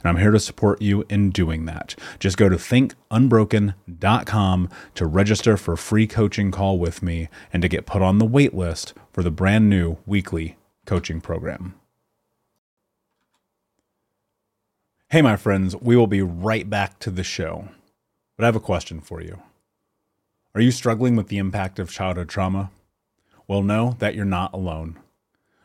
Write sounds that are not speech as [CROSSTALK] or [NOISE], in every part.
and I'm here to support you in doing that. Just go to thinkunbroken.com to register for a free coaching call with me and to get put on the wait list for the brand new weekly coaching program. Hey, my friends, we will be right back to the show. But I have a question for you. Are you struggling with the impact of childhood trauma? Well, know that you're not alone.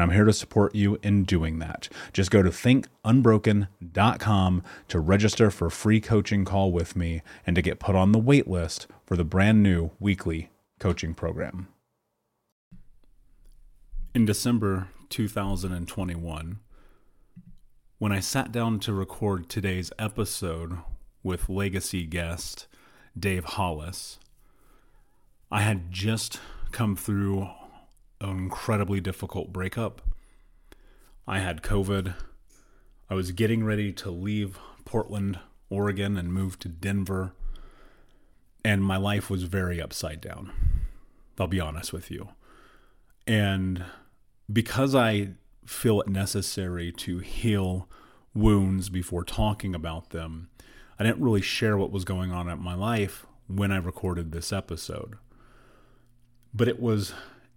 And I'm here to support you in doing that. Just go to thinkunbroken.com to register for a free coaching call with me and to get put on the wait list for the brand new weekly coaching program. In December 2021, when I sat down to record today's episode with legacy guest Dave Hollis, I had just come through an incredibly difficult breakup. I had COVID. I was getting ready to leave Portland, Oregon, and move to Denver. And my life was very upside down. I'll be honest with you. And because I feel it necessary to heal wounds before talking about them. I didn't really share what was going on in my life when I recorded this episode. But it was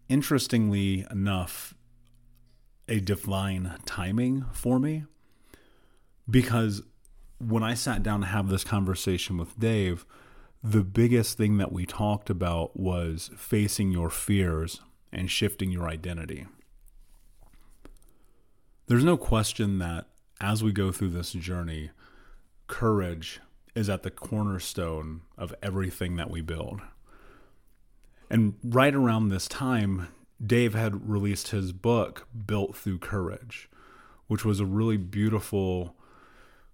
interestingly enough a divine timing for me because when I sat down to have this conversation with Dave, the biggest thing that we talked about was facing your fears and shifting your identity. There's no question that as we go through this journey, courage is at the cornerstone of everything that we build. And right around this time, Dave had released his book, Built Through Courage, which was a really beautiful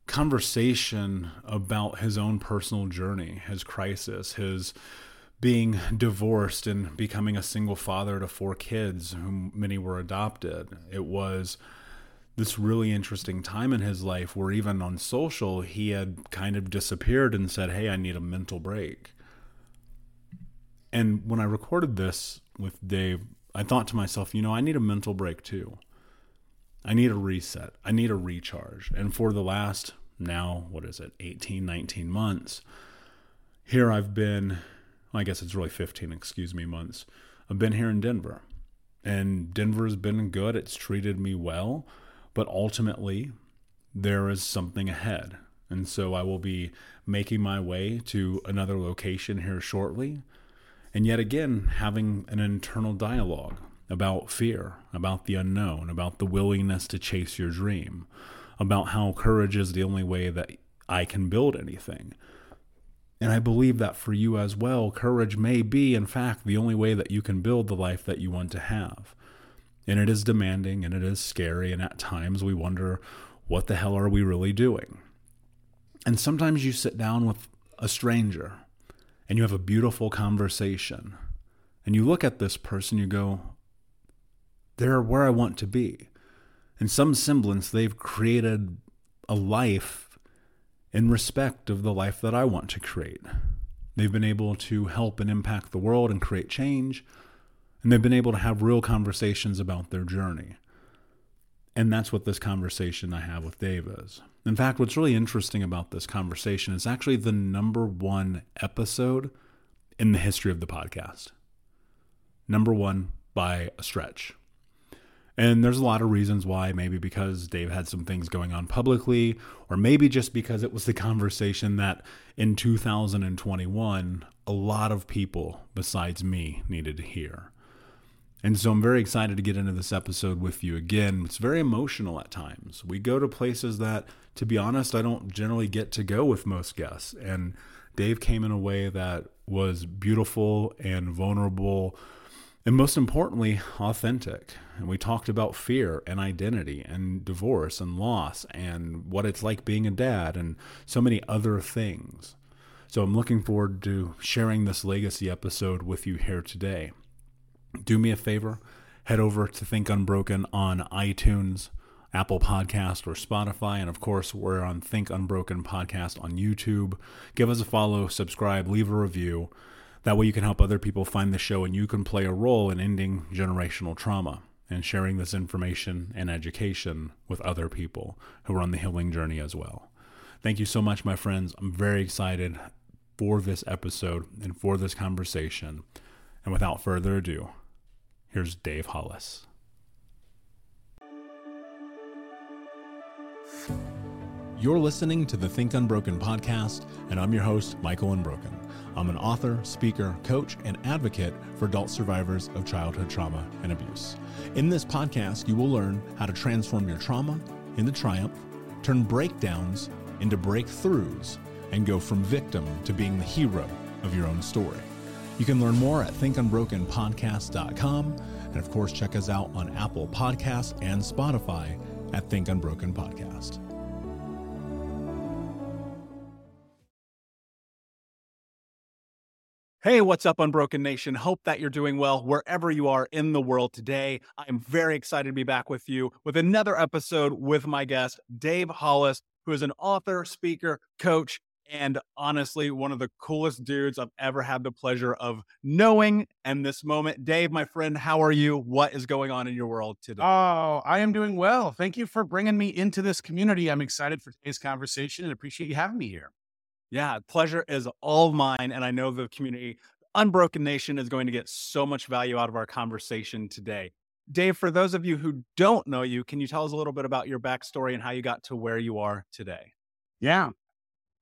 conversation about his own personal journey, his crisis, his being divorced and becoming a single father to four kids, whom many were adopted. It was this really interesting time in his life where even on social he had kind of disappeared and said, "Hey, I need a mental break." And when I recorded this with Dave, I thought to myself, you know, I need a mental break too. I need a reset. I need a recharge. And for the last now, what is it, 18, 19 months, here I've been, well, I guess it's really 15, excuse me, months. I've been here in Denver. And Denver has been good. It's treated me well. But ultimately, there is something ahead. And so I will be making my way to another location here shortly. And yet again, having an internal dialogue about fear, about the unknown, about the willingness to chase your dream, about how courage is the only way that I can build anything. And I believe that for you as well, courage may be, in fact, the only way that you can build the life that you want to have. And it is demanding and it is scary. And at times we wonder, what the hell are we really doing? And sometimes you sit down with a stranger and you have a beautiful conversation and you look at this person, you go, they're where I want to be. In some semblance, they've created a life in respect of the life that I want to create. They've been able to help and impact the world and create change, and they've been able to have real conversations about their journey. And that's what this conversation I have with Dave is. In fact, what's really interesting about this conversation is actually the number one episode in the history of the podcast. Number one by a stretch. And there's a lot of reasons why, maybe because Dave had some things going on publicly, or maybe just because it was the [LAUGHS] conversation that in 2021, a lot of people besides me needed to hear. And so I'm very excited to get into this episode with you again. It's very emotional at times. We go to places that, to be honest, I don't generally get to go with most guests. And Dave came in a way that was beautiful and vulnerable, and most importantly, authentic. And we talked about fear and identity and divorce and loss and what it's like being a dad and so many other things. So I'm looking forward to sharing this legacy episode with you here today do me a favor, head over to Think Unbroken on iTunes, Apple Podcast, or Spotify. And of course, we're on Think Unbroken Podcast on YouTube. Give us a follow, subscribe, leave a review. That way, you can help other people find the show and you can play a role in ending generational trauma and sharing this information and education with other people who are on the healing journey as well. Thank you so much, my friends. I'm very excited for this episode and for this conversation. And without further ado, Here's Dave Hollis. You're listening to the Think Unbroken podcast, and I'm your host, Michael Unbroken. I'm an author, speaker, coach, and advocate for adult survivors of childhood trauma and abuse. In this podcast, you will learn how to transform your trauma into triumph, turn breakdowns into breakthroughs, and go from victim to being the hero of your own story. You can learn more at thinkunbrokenpodcast.com. And of course, check us out on Apple Podcasts and Spotify at Think Unbroken Podcast. Hey, what's up, Unbroken Nation? Hope that you're doing well wherever you are in the world today. I'm very excited to be back with you with another episode with my guest, Dave Hollis, who is an author, speaker, coach, and honestly, one of the coolest dudes I've ever had the pleasure of knowing. And this moment, Dave, my friend, how are you? What is going on in your world today? Oh, I am doing well. Thank you for bringing me into this community. I'm excited for today's conversation and appreciate you having me here. Yeah, pleasure is all mine. And I know the community, Unbroken Nation, is going to get so much value out of our conversation today. Dave, for those of you who don't know you, can you tell us a little bit about your backstory and how you got to where you are today? Yeah.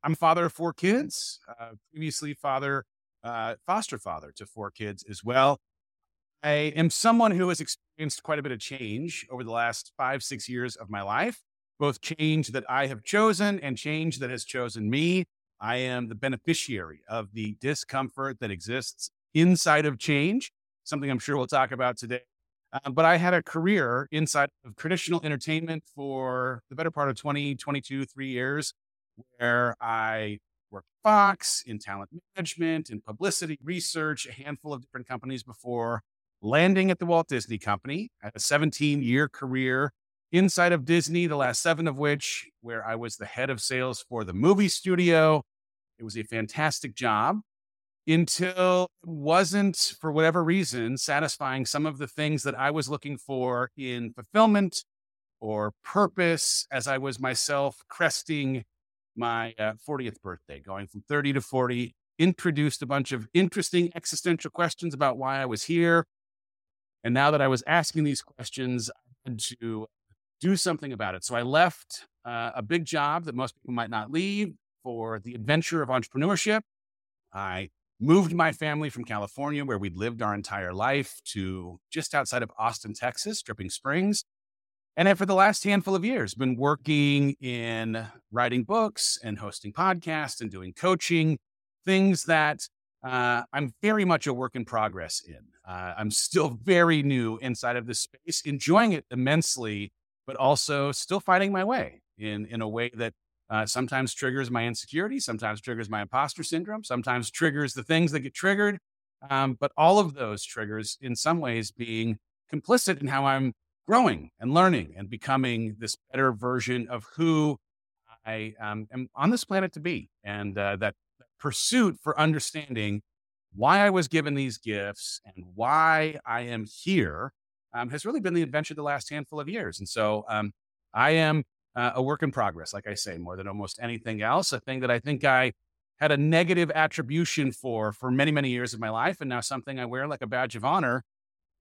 I'm father of four kids, uh, previously father, uh, foster father to four kids as well. I am someone who has experienced quite a bit of change over the last five, six years of my life, both change that I have chosen and change that has chosen me. I am the beneficiary of the discomfort that exists inside of change, something I'm sure we'll talk about today. Uh, but I had a career inside of traditional entertainment for the better part of 20, 22, three years, where I worked Fox in talent management and publicity research, a handful of different companies before landing at the Walt Disney Company. I had a 17 year career inside of Disney, the last seven of which where I was the head of sales for the movie studio. It was a fantastic job until it wasn't, for whatever reason, satisfying some of the things that I was looking for in fulfillment or purpose as I was myself cresting my uh, 40th birthday, going from 30 to 40, introduced a bunch of interesting existential questions about why I was here. And now that I was asking these questions, I had to do something about it. So I left uh, a big job that most people might not leave for the adventure of entrepreneurship. I moved my family from California, where we'd lived our entire life, to just outside of Austin, Texas, Dripping Springs. And for the last handful of years, been working in writing books and hosting podcasts and doing coaching, things that uh, I'm very much a work in progress in. Uh, I'm still [LAUGHS] very new inside of this space, enjoying it immensely, but also still finding my way in, in a way that uh, sometimes triggers my insecurity, sometimes triggers my imposter syndrome, sometimes triggers the things that get triggered. Um, but all of those triggers, in some ways, being complicit in how I'm growing and learning and becoming this better version of who I um, am on this planet to be. And uh, that pursuit for understanding why I was given these gifts and why I am here um, has really been the adventure of the last handful of years. And so um, I am uh, a work in progress, like I say, more than almost anything else. A thing that I think I had a negative attribution for for many, many years of my life, and now something I wear like a badge of honor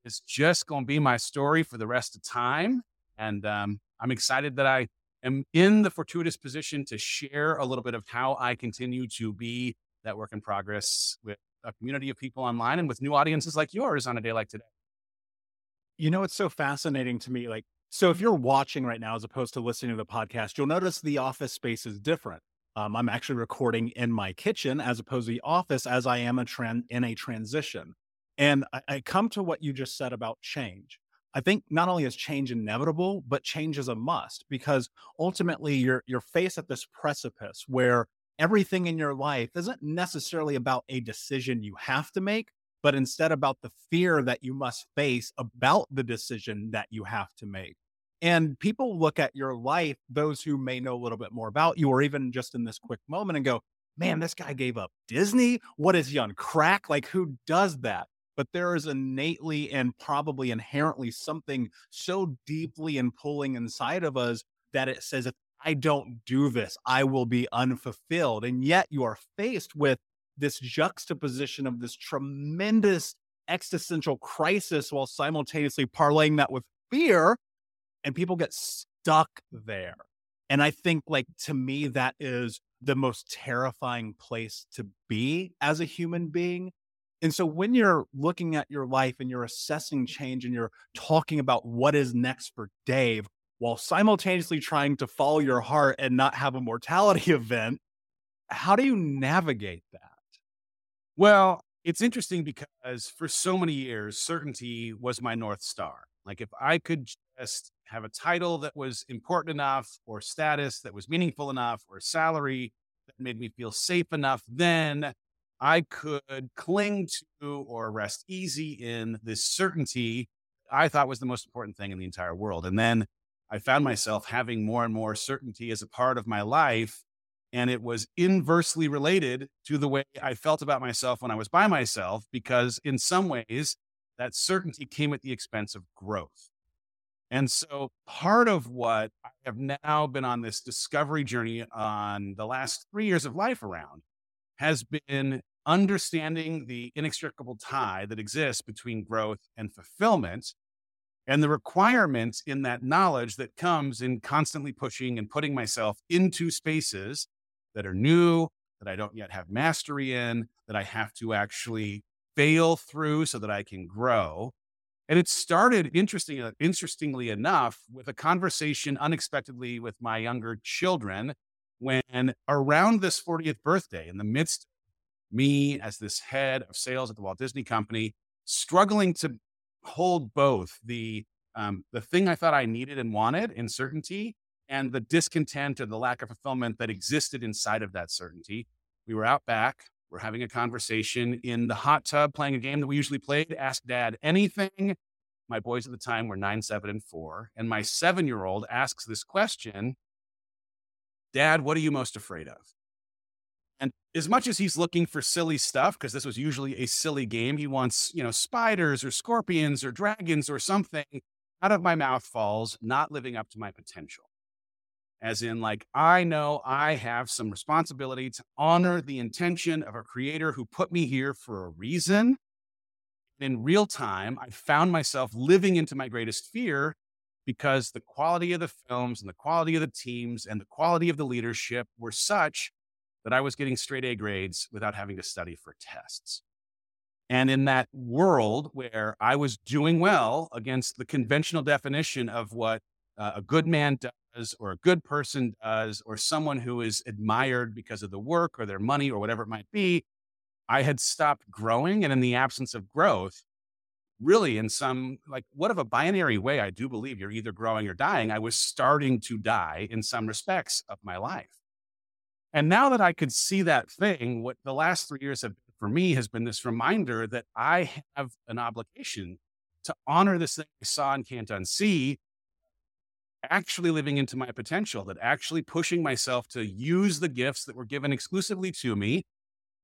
is just going to be my story for the rest of time. And um, I'm excited that I am in the fortuitous position to share a little bit of how I continue to be that work in progress with a community of people online and with new audiences like yours on a day like today. You know, it's so fascinating to me. Like so if you're watching right now as opposed to listening to the podcast, you'll notice the office space is different. Um, I'm actually recording in my kitchen as opposed to the office as I am a tran- in a transition. And I, I come to what you just said about change. I think not only is change inevitable, but change is a must because ultimately you're you're faced at this precipice where everything in your life isn't necessarily about a decision you have to make, but instead about the fear that you must face about the decision that you have to make. And people look at your life, those who may know a little bit more about you, or even just in this quick moment, and go, man, this guy gave up Disney. What is he on crack? Like, who does that? But there is innately and probably inherently something so deeply and pulling inside of us that it says, if I don't do this, I will be unfulfilled. And yet you are faced with this juxtaposition of this tremendous existential crisis while simultaneously parlaying that with fear and people get stuck there and i think like to me that is the most terrifying place to be as a human being and so when you're looking at your life and you're assessing change and you're talking about what is next for dave while simultaneously trying to follow your heart and not have a mortality [LAUGHS] event how do you navigate that well, it's interesting because for so many years, certainty was my North Star. Like if I could just have a title that was important enough, or status that was meaningful enough, or salary that made me feel safe enough, then I could cling to or rest easy in this certainty I thought was the most important thing in the entire world. And then I found myself having more and more certainty as a part of my life And it was inversely related to the way I felt about myself when I was by myself, because in some ways, that certainty came at the expense of growth. And so part of what I have now been on this discovery journey on the last three years of life around has been understanding the inextricable tie that exists between growth and fulfillment and the requirements in that knowledge that comes in constantly pushing and putting myself into spaces that are new, that I don't yet have mastery in, that I have to actually fail through so that I can grow. And it started interesting, interestingly enough with a conversation unexpectedly with my younger children when around this 40th birthday, in the midst me as this head of sales at the Walt Disney Company, struggling to hold both the um, the thing I thought I needed and wanted in certainty and the discontent and the lack of fulfillment that existed inside of that certainty. We were out back. We're having a conversation in the hot tub, playing a game that we usually played. Ask dad anything. My boys at the time were nine, seven, and four. And my seven year old asks this question Dad, what are you most afraid of? And as much as he's looking for silly stuff, because this was usually a silly game, he wants, you know, spiders or scorpions or dragons or something. Out of my mouth falls, not living up to my potential as in like i know i have some responsibility to honor the intention of a creator who put me here for a reason in real time i found myself living into my greatest fear because the quality of the films and the quality of the teams and the quality of the leadership were such that i was getting straight a grades without having to study for tests and in that world where i was doing well against the conventional definition of what uh, a good man does or a good person does or someone who is admired because of the work or their money or whatever it might be, I had stopped growing. And in the absence of growth, really in some like what of a binary way, I do believe you're either growing or dying. I was starting to die in some respects of my life. And now that I could see that thing, what the last three years have for me has been this reminder that I have an obligation to honor this thing I saw and can't unsee actually living into my potential, that actually pushing myself to use the gifts that were given exclusively to me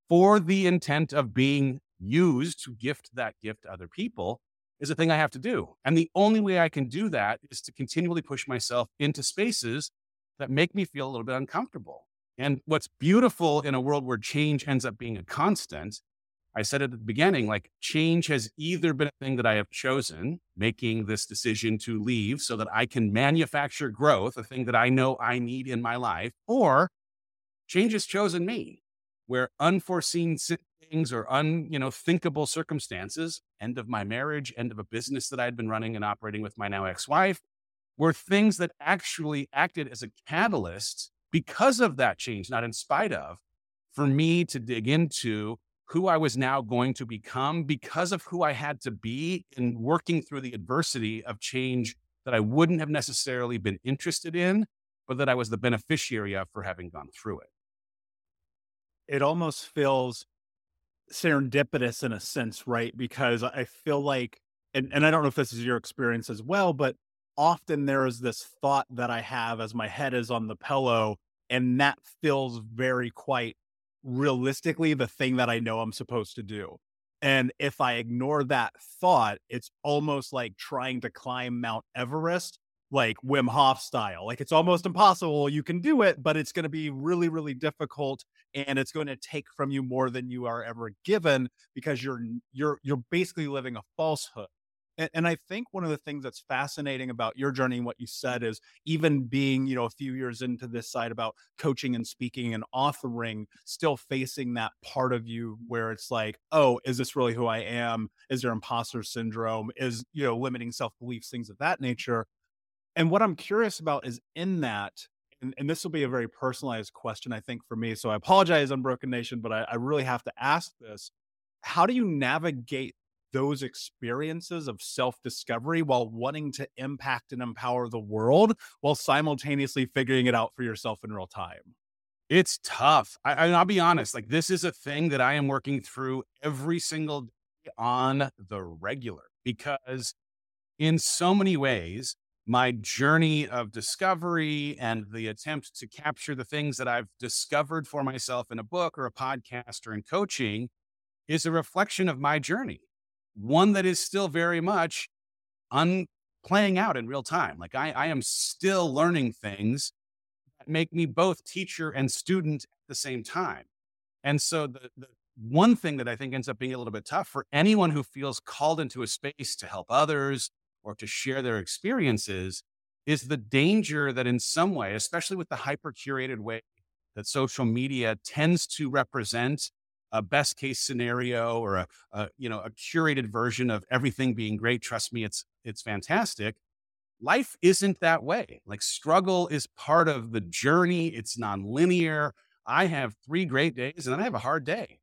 for the intent of being used to gift that gift to other people is a thing I have to do. And the only way I can do that is to continually push myself into spaces that make me feel a little bit uncomfortable. And what's beautiful in a world where change ends up being a constant I said it at the beginning, like change has either been a thing that I have chosen, making this decision to leave so that I can manufacture growth, a thing that I know I need in my life, or change has chosen me, where unforeseen things or un, you know, thinkable circumstances, end of my marriage, end of a business that I had been running and operating with my now ex-wife, were things that actually acted as a catalyst because of that change, not in spite of, for me to dig into who I was now going to become because of who I had to be in working through the adversity of change that I wouldn't have necessarily been interested in, but that I was the beneficiary of for having gone through it. It almost feels serendipitous in a sense, right? Because I feel like, and, and I don't know if this is your experience as well, but often there is this thought that I have as my head is on the pillow, and that feels very quite realistically the thing that I know I'm supposed to do. And if I ignore that thought, it's almost like trying to climb Mount Everest, like Wim Hof style. Like it's almost impossible. You can do it, but it's going to be really, really difficult, and it's going to take from you more than you are ever given because you're you're you're basically living a falsehood. And, and, I think one of the things that's fascinating about your journey and what you said is even being, you know, a few years into this side about coaching and speaking and authoring, still facing that part of you where it's like, oh, is this really who I am? Is there imposter syndrome? Is, you know, limiting self beliefs, things of that nature. And what I'm curious about is in that, and, and, this will be a very personalized question, I think, for me. So I apologize, Unbroken Nation, but I, I really have to ask this. How do you navigate those experiences of self discovery while wanting to impact and empower the world while simultaneously figuring it out for yourself in real time? It's tough. I, will be honest, like, this is a thing that I am working through every single day on the regular because, in so many ways, my journey of discovery and the attempt to capture the things that I've discovered for myself in a book or a podcast or in coaching is a reflection of my journey, one that is still very much un- playing out in real time. Like I, I am still learning things that make me both teacher and student at the same time. And so the, the one thing that I think ends up being a little bit tough for anyone who feels called into a space to help others or to share their experiences is the danger that in some way, especially with the hyper curated way that social media tends to represent a best case scenario or a, a, you know a curated version of everything being great trust me it's it's fantastic life isn't that way. Like struggle is part of the journey. It's nonlinear. I have three great days and then i have a hard day.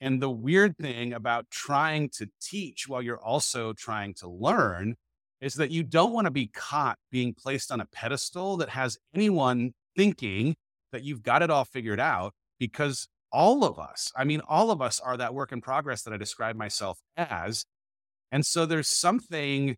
And the weird thing about trying to teach while you're also trying to learn is that you don't want to be caught being placed on a pedestal that has anyone thinking that you've got it all figured out because all of us, I mean, all of us are that work in progress that I describe myself as. And so there's something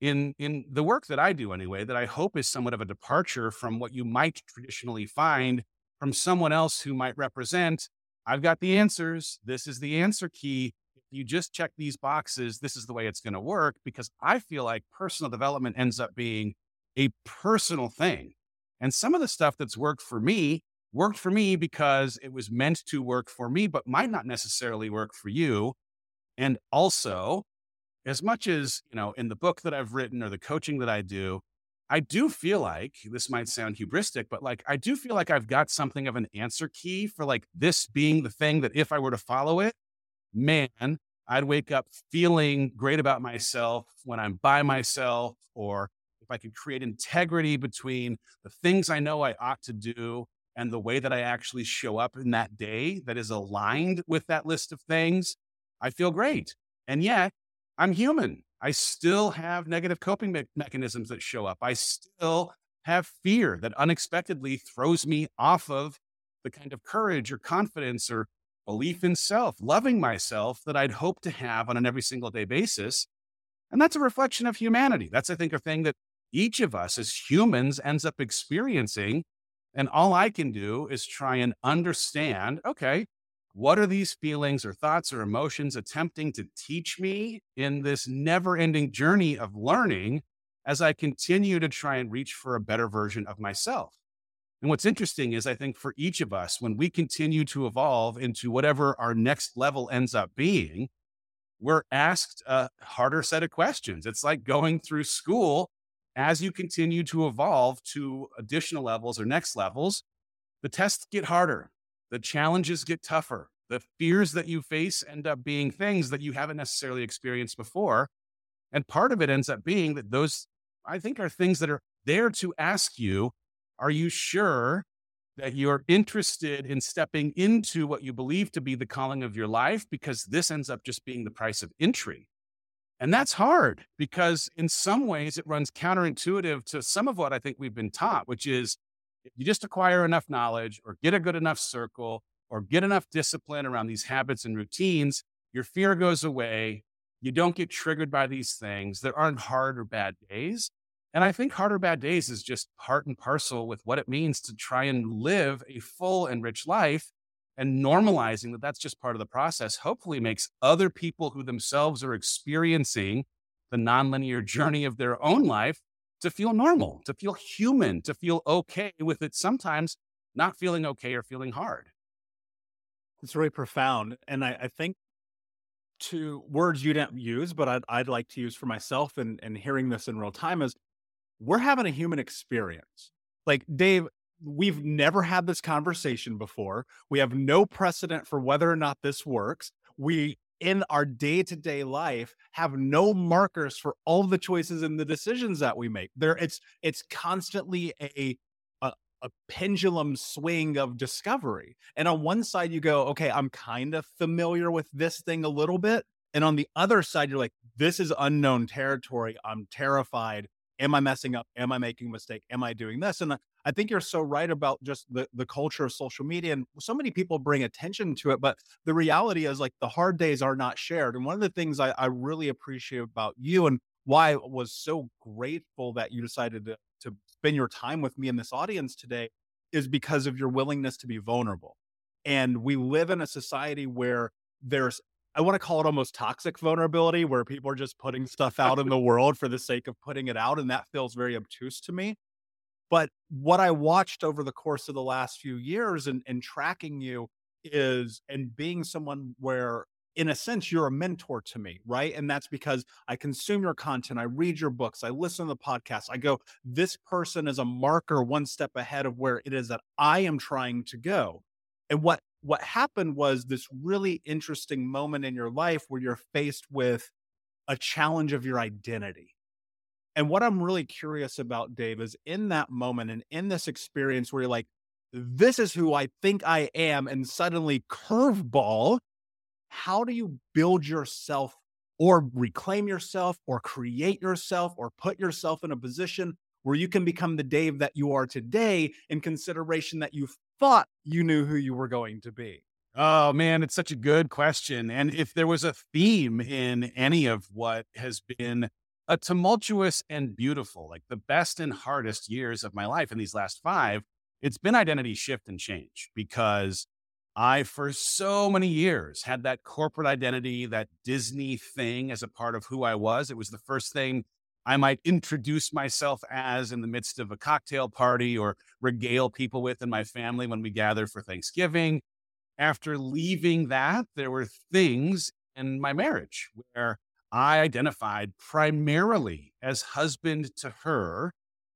in in the work that I do anyway that I hope is somewhat of a departure from what you might traditionally find from someone else who might represent I've got the answers. This is the answer key. You just check these boxes, this is the way it's going to work because I feel like personal development ends up being a personal thing. And some of the stuff that's worked for me worked for me because it was meant to work for me, but might not necessarily work for you. And also, as much as, you know, in the book that I've written or the coaching that I do, I do feel like this might sound hubristic, but like I do feel like I've got something of an answer key for like this being the thing that if I were to follow it, man, I'd wake up feeling great about myself when I'm by myself, or if I could create integrity between the things I know I ought to do and the way that I actually show up in that day that is aligned with that list of things, I feel great. And yet, I'm human. I still have negative coping me- mechanisms that show up. I still have fear that unexpectedly throws me off of the kind of courage or confidence or belief in self, loving myself that I'd hope to have on an every single day basis. And that's a reflection of humanity. That's, I think, a thing that each of us as humans ends up experiencing. And all I can do is try and understand okay, what are these feelings or thoughts or emotions attempting to teach me in this never ending journey of learning as I continue to try and reach for a better version of myself? And what's interesting is, I think for each of us, when we continue to evolve into whatever our next level ends up being, we're asked a harder set of questions. It's like going through school as you continue to evolve to additional levels or next levels, the tests get harder, the challenges get tougher. The fears that you face end up being things that you haven't necessarily experienced before. And part of it ends up being that those, I think, are things that are there to ask you Are you sure that you're interested in stepping into what you believe to be the calling of your life? Because this ends up just being the price of entry. And that's hard because, in some ways, it runs counterintuitive to some of what I think we've been taught, which is if you just acquire enough knowledge or get a good enough circle or get enough discipline around these habits and routines, your fear goes away. You don't get triggered by these things. There aren't hard or bad days. And I think hard or bad days is just part and parcel with what it means to try and live a full and rich life. And normalizing that that's just part of the process hopefully makes other people who themselves are experiencing the nonlinear [LAUGHS] journey of their own life to feel normal, to feel human, to feel okay with it sometimes not feeling okay or feeling hard. It's really profound. And I, I think to words you didn't use, but I'd, I'd like to use for myself and, and hearing this in real time is we're having a human experience. Like, Dave, we've never had this conversation before. We have no precedent for whether or not this works. We in our day to day life have no markers for all the choices and the decisions that we make. There, it's it's constantly a, a a pendulum swing of discovery. And on one side, you go, okay, I'm kind of familiar with this thing a little bit, and on the other side, you're like, this is unknown territory. I'm terrified. Am I messing up? Am I making a mistake? Am I doing this? And uh, I think you're so right about just the, the culture of social media. And so many people bring attention to it, but the reality is like the hard days are not shared. And one of the things I, I really appreciate about you and why I was so grateful that you decided to, to spend your time with me in this audience today is because of your willingness to be vulnerable. And we live in a society where there's I want to call it almost toxic vulnerability where people are just putting stuff out in [LAUGHS] the world for the sake of putting it out. And that feels very obtuse to me. But what I watched over the course of the last few years and, and tracking you is, and being someone where, in a sense, you're a mentor to me, right? And that's because I consume your content, I read your books, I listen to the podcast. I go, this person is a marker one step ahead of where it is that I am trying to go. And what what happened was this really interesting moment in your life where you're faced with a challenge of your identity. And what I'm really curious about, Dave, is in that moment and in this experience where you're like, this is who I think I am, and suddenly curveball, how do you build yourself or reclaim yourself or create yourself or put yourself in a position where you can become the Dave that you are today in consideration that you thought you knew who you were going to be? Oh man, it's such a good question. And if there was a theme in any of what has been a tumultuous and beautiful, like the best and hardest years of my life in these last five, it's been identity shift and change because I, for so many years, had that corporate identity, that Disney thing as a part of who I was. It was the first thing I might introduce myself as in the midst of a cocktail party or regale people with in my family when we gather for Thanksgiving. After leaving that, there were things in my marriage where I identified primarily as husband to her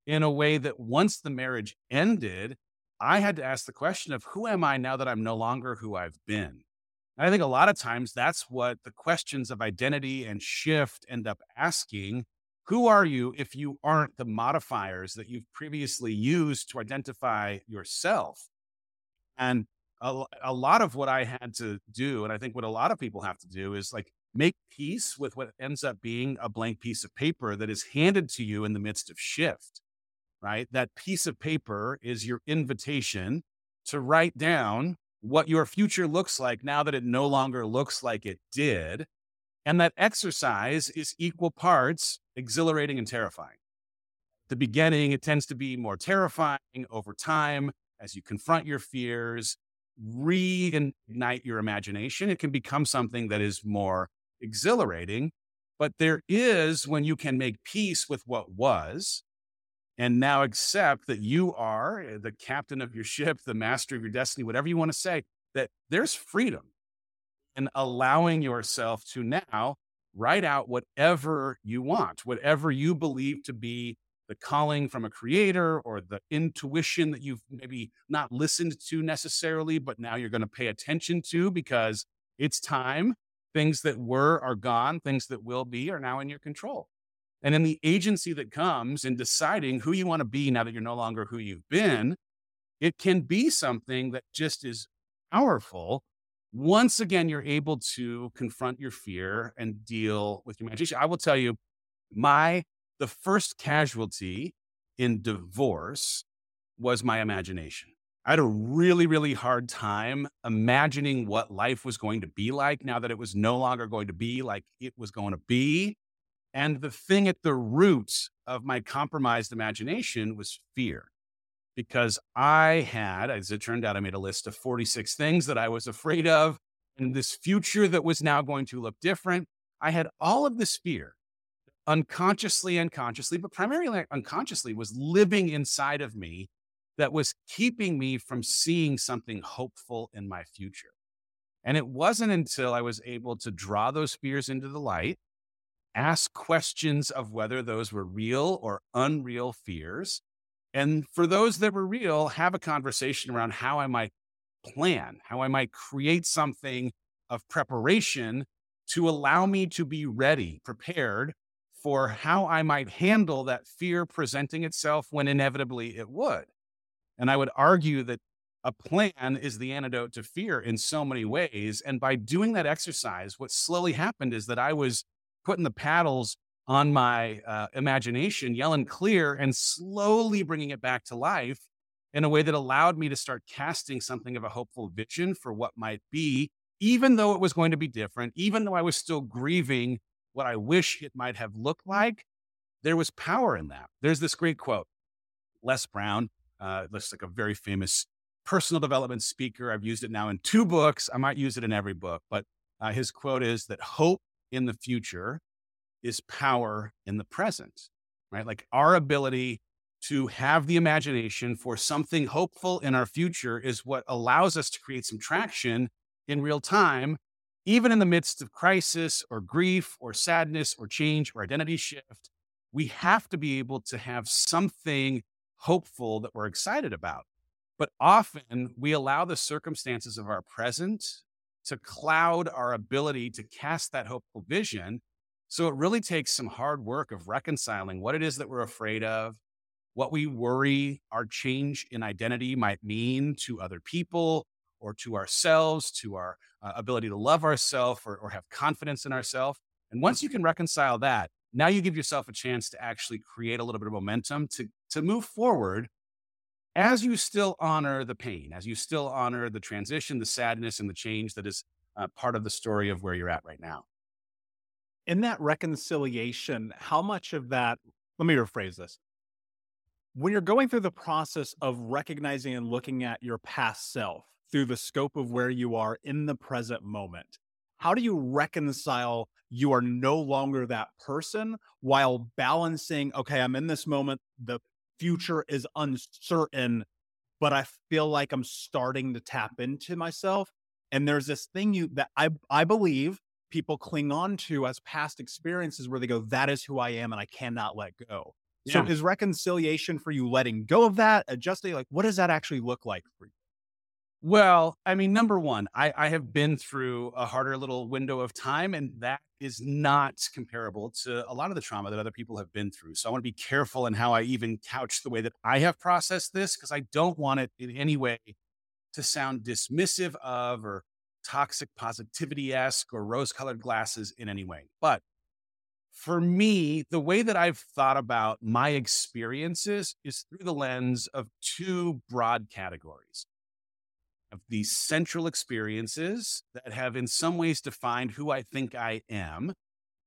in a way that once the marriage ended, I had to ask the question of who am I now that I'm no longer who I've been? And I think a lot of times that's what the questions of identity and shift end up asking who are you if you aren't the modifiers that you've previously used to identify yourself? And a, a, lot of what I had to do, and I think what a lot of people have to do, is like make peace with what ends up being a blank piece of paper that is handed to you in the midst of shift, right? That piece of paper is your invitation to write down what your future looks like now that it no longer looks like it did. And that exercise is equal parts exhilarating and terrifying. The beginning, it tends to be more terrifying over time as you confront your fears, reignite your imagination. It can become something that is more exhilarating. But there is when you can make peace with what was and now accept that you are eh, the captain of your ship, the master of your destiny, whatever you want to say, that there's freedom in allowing yourself to now write out whatever you want, whatever you believe to be the calling from a creator or the intuition that you've maybe not listened to necessarily, but now you're going to pay attention to because it's time. Things that were are gone, things that will be are now in your control. And in the agency that comes in deciding who you want to be now that you're no longer who you've been, it can be something that just is powerful once again you're able to confront your fear and deal with your imagination. I will tell you my the first casualty in divorce was my imagination. I had a really really hard time imagining what life was going to be like now that it was no longer going to be like it was going to be. And the thing at the root of my compromised imagination was fear because I had, as it turned out, I made a list of 46 things that I was afraid of and this future that was now going to look different. I had all of this fear unconsciously and consciously, but primarily unconsciously was living inside of me that was keeping me from seeing something hopeful in my future. And it wasn't until I was able to draw those fears into the light, ask questions of whether those were real or unreal fears, and for those that were real, have a conversation around how I might plan, how I might create something of preparation to allow me to be ready, prepared for how I might handle that fear presenting itself when inevitably it would. And I would argue that a plan is the antidote to fear in so many ways. And by doing that exercise, what slowly happened is that I was putting the paddles on my uh, imagination, yelling clear and slowly bringing it back to life in a way that allowed me to start casting something of a hopeful vision for what might be, even though it was going to be different, even though I was still grieving what I wish it might have looked like, there was power in that. There's this great quote, Les Brown, uh, looks like a very famous personal development speaker. I've used it now in two books. I might use it in every book, but uh, his quote is that hope in the future is power in the present, right? Like our ability to have the imagination for something hopeful in our future is what allows us to create some traction in real time, even in the midst of crisis or grief or sadness or change or identity shift. We have to be able to have something hopeful that we're excited about. But often we allow the circumstances of our present to cloud our ability to cast that hopeful vision. So it really takes some hard work of reconciling what it is that we're afraid of, what we worry our change in identity might mean to other people or to ourselves, to our uh, ability to love ourselves or, or have confidence in ourselves. And once you can reconcile that, now you give yourself a chance to actually create a little bit of momentum to, to move forward as you still honor the pain, as you still honor the transition, the sadness, and the change that is uh, part of the story of where you're at right now. In that reconciliation, how much of that, let me rephrase this. When you're going through the process of recognizing and looking at your past self through the scope of where you are in the present moment, how do you reconcile you are no longer that person while balancing, okay, I'm in this moment, the future is uncertain, but I feel like I'm starting to tap into myself. And there's this thing you that I I believe people cling on to as past experiences where they go, that is who I am and I cannot let go. Yeah. So is reconciliation for you letting go of that, adjusting? Like, what does that actually look like for you? Well, I mean, number one, I, I have been through a harder little window of time, and that is not comparable to a lot of the trauma that other people have been through. So I want to be careful in how I even couch the way that I have processed this because I don't want it in any way to sound dismissive of or toxic positivity esque or rose colored glasses in any way. But for me, the way that I've thought about my experiences is through the lens of two broad categories of these central experiences that have in some ways defined who I think I am,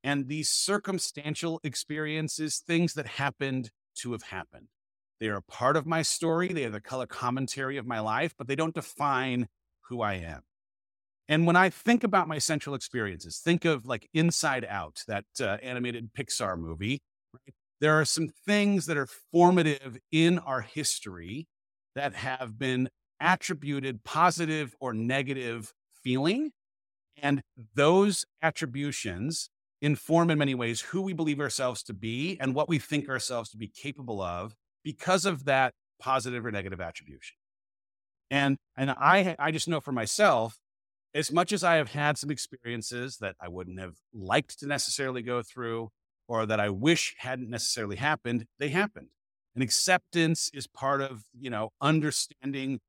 and these circumstantial experiences, things that happened to have happened. They are a part of my story, they are the color commentary of my life, but they don't define who I am. And when I think about my central experiences, think of like Inside Out, that uh, animated Pixar movie. Right? There are some things that are formative in our history that have been attributed positive or negative feeling. And those attributions inform in many ways who we believe ourselves to be and what we think ourselves to be capable of because of that positive or negative attribution. And, and I, I just know for myself, as much as I have had some experiences that I wouldn't have liked to necessarily go through or that I wish hadn't necessarily happened, they happened. And acceptance is part of, you know, understanding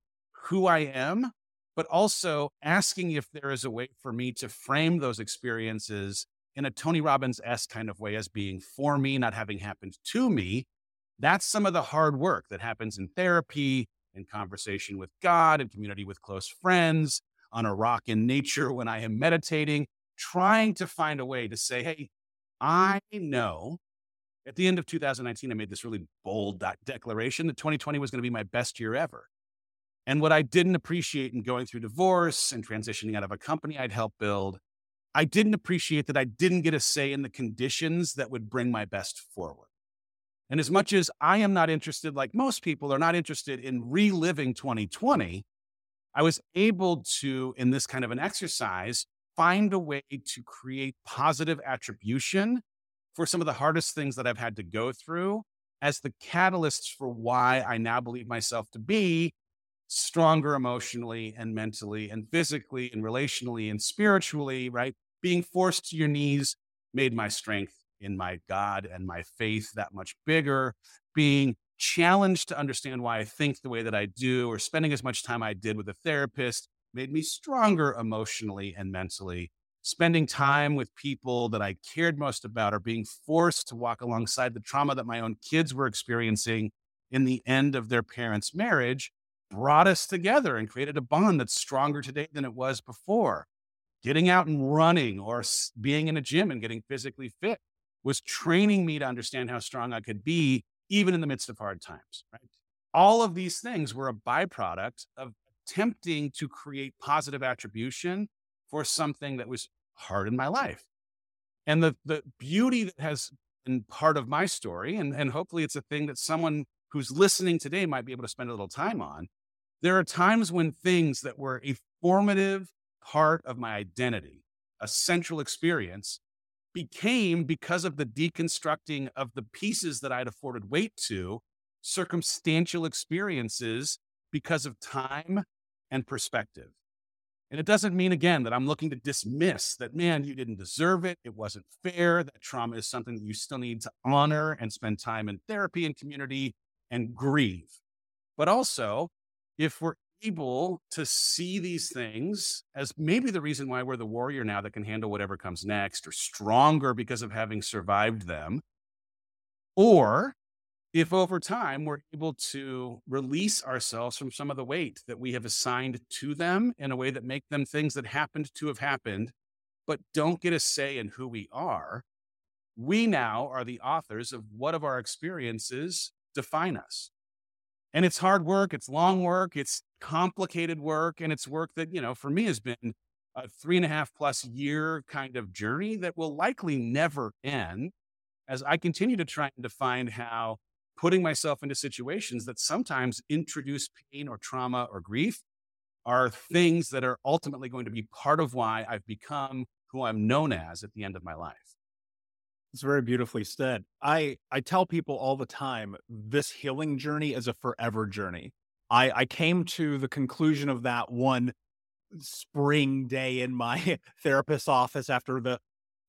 who I am, but also asking if there is a way for me to frame those experiences in a Tony Robbins s kind of way as being for me, not having happened to me. That's some of the hard work that happens in therapy, in conversation with God, in community with close friends, on a rock in nature when I am meditating, trying to find a way to say, hey, I know at the end of 2019, I made this really bold declaration that 2020 was going to be my best year ever. And what I didn't appreciate in going through divorce and transitioning out of a company I'd helped build, I didn't appreciate that I didn't get a say in the conditions that would bring my best forward. And as much as I am not interested, like most people are not interested in reliving 2020, I was able to, in this kind of an exercise, find a way to create positive attribution for some of the hardest things that I've had to go through as the catalysts for why I now believe myself to be stronger emotionally and mentally and physically and relationally and spiritually, right? Being forced to your knees made my strength in my God and my faith that much bigger. Being challenged to understand why I think the way that I do or spending as much time I did with a therapist made me stronger emotionally and mentally. Spending time with people that I cared most about or being forced to walk alongside the trauma that my own kids were experiencing in the end of their parents' marriage brought us together and created a bond that's stronger today than it was before. getting out and running or being in a gym and getting physically fit was training me to understand how strong I could be, even in the midst of hard times. Right. All of these things were a byproduct of attempting to create positive attribution for something that was hard in my life. And the the beauty that has been part of my story, and, and hopefully it's a thing that someone who's listening today might be able to spend a little time on. There are times when things that were a formative part of my identity, a central experience, became because of the deconstructing of the pieces that I'd afforded weight to, circumstantial experiences because of time and perspective. And it doesn't mean, again, that I'm looking to dismiss that, man, you didn't deserve it. It wasn't fair. That trauma is something that you still need to honor and spend time in therapy and community and grieve. But also, if we're able to see these things as maybe the reason why we're the warrior now that can handle whatever comes next or stronger because of having survived them, or if over time we're able to release ourselves from some of the weight that we have assigned to them in a way that make them things that happened to have happened but don't get a say in who we are we now are the authors of what of our experiences define us. And it's hard work it's long work it's complicated work and it's work that you know for me has been a three and a half plus year kind of journey that will likely never end as i continue to try and define how putting myself into situations that sometimes introduce pain or trauma or grief are things that are ultimately going to be part of why I've become who I'm known as at the end of my life. It's very beautifully said. I I tell people all the time this healing journey is a forever journey. I I came to the conclusion of that one spring day in my [LAUGHS] therapist's office after the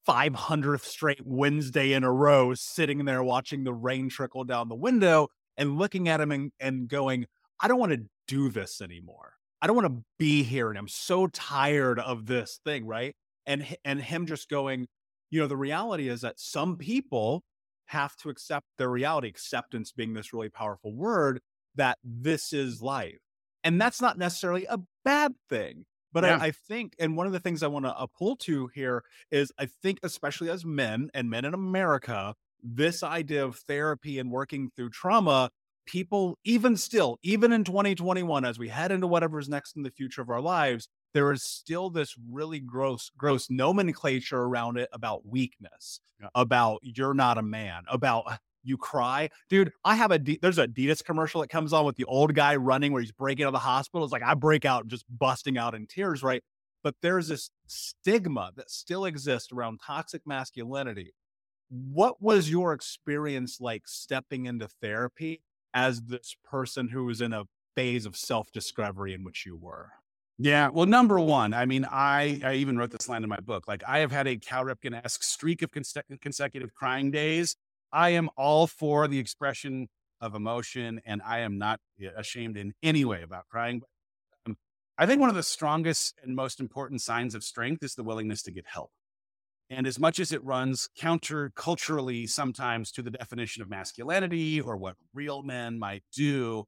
500th straight Wednesday in a row, sitting there watching the rain trickle down the window and looking at him and, and going, I don't want to do this anymore. I don't want to be here. And I'm so tired of this thing. Right. And, and him just going, you know, the reality is that some people have to accept their reality, acceptance being this really powerful word that this is life. And that's not necessarily a bad thing. But yeah. I, I, think, and one of the things I want to pull to here is I think, especially as men and men in America, this idea of therapy and working through trauma, people, even still, even in 2021, as we head into whatever's next in the future of our lives, there is still this really gross, gross nomenclature around it about weakness, yeah. about you're not a man, about you cry. Dude, I have a there's a Adidas commercial that comes on with the old guy running where he's breaking out of the hospital. It's like I break out just busting out in tears, right? But there's this stigma that still exists around toxic masculinity. What was your experience like stepping into therapy as this person who was in a phase of self-discovery in which you were? Yeah. Well, number one, I mean, I, I even wrote this line in my book. Like, I have had a Cal Ripken esque streak of consecutive crying days I am all for the expression of emotion, and I am not ashamed in any way about crying. Um, I think one of the strongest and most important signs of strength is the willingness to get help. And as much as it runs counter culturally sometimes to the definition of masculinity or what real men might do,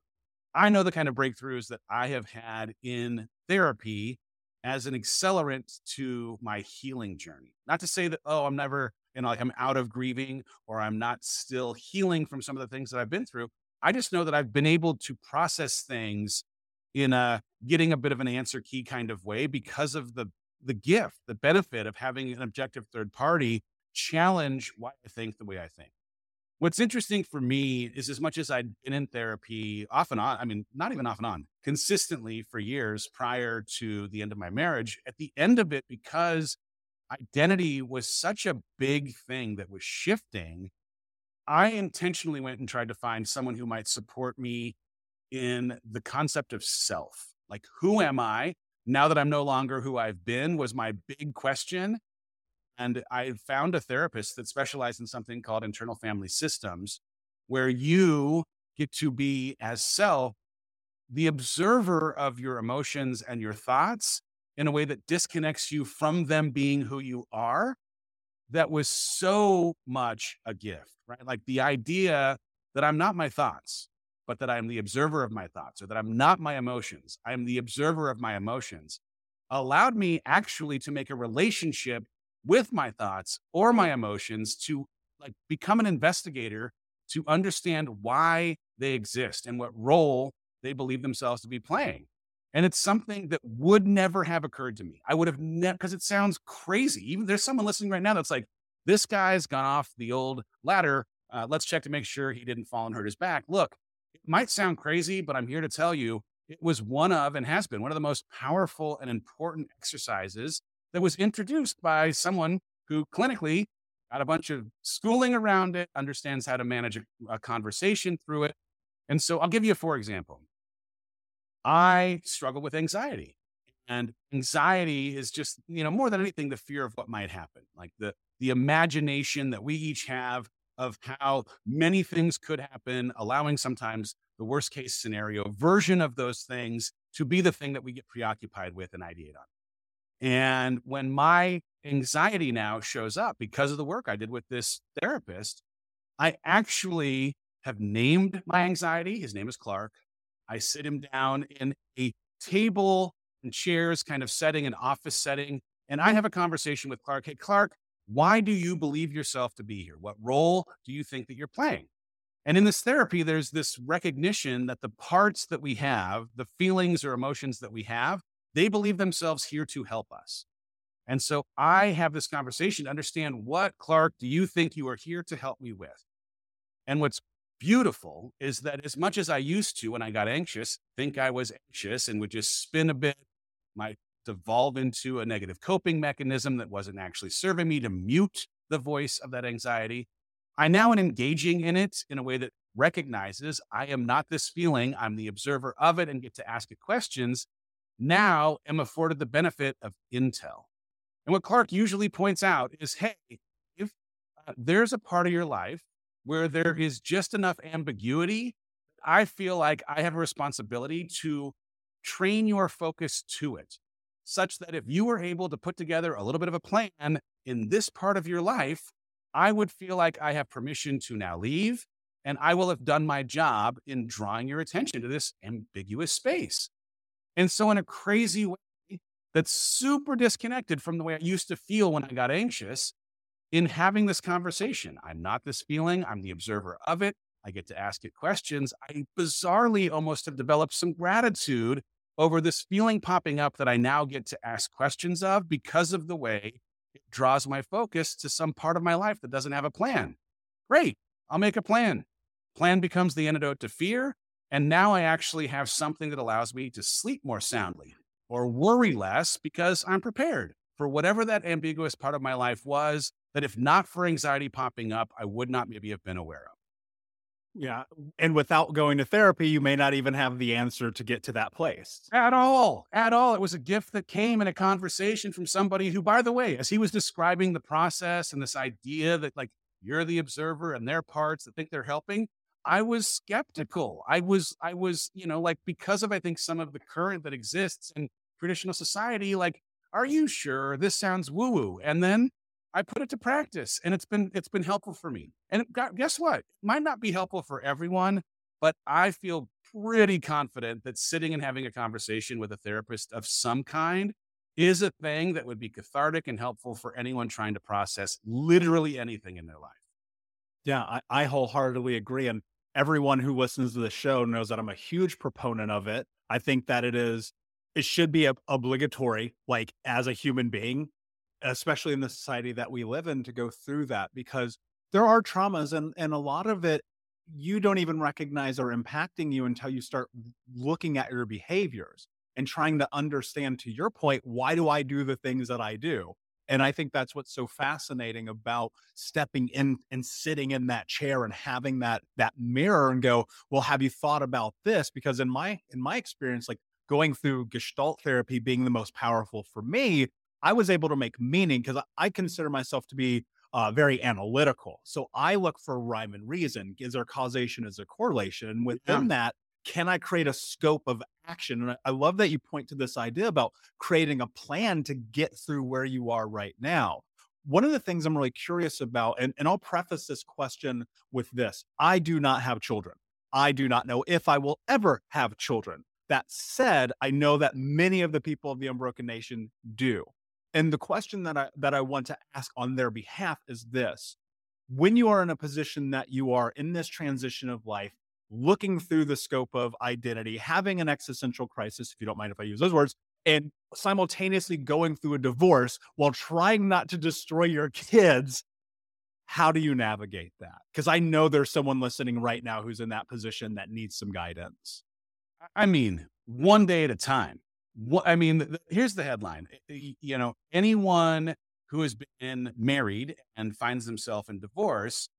I know the kind of breakthroughs that I have had in therapy as an accelerant to my healing journey. Not to say that, oh, I'm never know, like I'm out of grieving or I'm not still healing from some of the things that I've been through. I just know that I've been able to process things in a getting a bit of an answer key kind of way because of the the gift, the benefit of having an objective third party challenge why I think the way I think. What's interesting for me is as much as I'd been in therapy off and on, I mean, not even off and on, consistently for years prior to the end of my marriage, at the end of it, because identity was such a big thing that was shifting, I intentionally went and tried to find someone who might support me in the concept of self. Like, who am I now that I'm no longer who I've been? Was my big question. And I found a therapist that specialized in something called internal family systems, where you get to be as self the observer of your emotions and your thoughts in a way that disconnects you from them being who you are that was so much a gift, right? Like the idea that I'm not my thoughts, but that I'm the observer of my thoughts, or that I'm not my emotions. I am the observer of my emotions. allowed me actually to make a relationship with my thoughts or my emotions to like become an investigator to understand why they exist and what role they believe themselves to be playing. And it's something that would never have occurred to me. I would have never, because it sounds crazy. Even there's someone listening right now that's like, this guy's gone off the old ladder. Uh, let's check to make sure he didn't fall and hurt his back. Look, it might sound crazy, but I'm here to tell you it was one of and has been one of the most powerful and important exercises that was introduced by someone who clinically got a bunch of schooling around it, understands how to manage a, a conversation through it. And so I'll give you a for example. I struggle with anxiety. And anxiety is just, you know, more than anything, the fear of what might happen, like the the imagination that we each have of how many things could happen, allowing sometimes the worst case scenario version of those things to be the thing that we get preoccupied with and ideate on. And when my anxiety now shows up because of the work I did with this therapist, I actually have named my anxiety. His name is Clark. I sit him down in a table and chairs kind of setting, an office setting. And I have a conversation with Clark. Hey, Clark, why do you believe yourself to be here? What role do you think that you're playing? And in this therapy, there's this recognition that the parts that we have, the feelings or emotions that we have, they believe themselves here to help us. And so I have this conversation to understand what, Clark, do you think you are here to help me with? And what's beautiful is that as much as I used to when I got anxious, think I was anxious and would just spin a bit, might devolve into a negative coping mechanism that wasn't actually serving me to mute the voice of that anxiety. I now am engaging in it in a way that recognizes I am not this feeling, I'm the observer of it and get to ask it questions. Now am afforded the benefit of intel. And what Clark usually points out is hey, if uh, there's a part of your life where there is just enough ambiguity, I feel like I have a responsibility to train your focus to it, such that if you were able to put together a little bit of a plan in this part of your life, I would feel like I have permission to now leave and I will have done my job in drawing your attention to this ambiguous space. And so, in a crazy way, that's super disconnected from the way I used to feel when I got anxious in having this conversation. I'm not this feeling, I'm the observer of it. I get to ask it questions. I bizarrely almost have developed some gratitude over this feeling popping up that I now get to ask questions of because of the way it draws my focus to some part of my life that doesn't have a plan. Great, I'll make a plan. Plan becomes the antidote to fear. And now I actually have something that allows me to sleep more soundly, or worry less because I'm prepared for whatever that ambiguous part of my life was that if not for anxiety popping up, I would not maybe have been aware of. Yeah. And without going to therapy, you may not even have the answer to get to that place. At all. At all. It was a gift that came in a conversation from somebody who, by the way, as he was describing the process and this idea that like you're the observer and their parts that think they're helping, I was skeptical. I was, I was, you know, like because of I think some of the current that exists in traditional society, like, are you sure this sounds woo woo? And then I put it to practice, and it's been it's been helpful for me. And guess what? It might not be helpful for everyone, but I feel pretty confident that sitting and having a conversation with a therapist of some kind is a thing that would be cathartic and helpful for anyone trying to process literally anything in their life. Yeah, I, I wholeheartedly agree. And everyone who listens to the show knows that I'm a huge proponent of it. I think that it is it should be obligatory, like as a human being, especially in the society that we live in, to go through that because there are traumas and and a lot of it you don't even recognize are impacting you until you start looking at your behaviors and trying to understand to your point why do i do the things that i do? And i think that's what's so fascinating about stepping in and sitting in that chair and having that that mirror and go well have you thought about this? Because in my in my experience like going through gestalt therapy being the most powerful for me i was able to make meaning because i consider myself to be uh, very analytical so i look for rhyme and reason is there causation is there correlation and within yeah. that can I create a scope of action? And I love that you point to this idea about creating a plan to get through where you are right now. One of the things I'm really curious about, and, and I'll preface this question with this I do not have children. I do not know if I will ever have children. That said, I know that many of the people of the Unbroken Nation do. And the question that I that I want to ask on their behalf is this. When you are in a position that you are in this transition of life, looking through the scope of identity, having an existential crisis, if you don't mind if I use those words, and simultaneously going through a divorce while trying not to destroy your [LAUGHS] kids, how do you navigate that? Because I know there's someone listening right now who's in that position that needs some guidance. I mean, one day at a time. I mean, here's the headline. Eh, eh, you know, anyone who has been married and finds themselves in divorce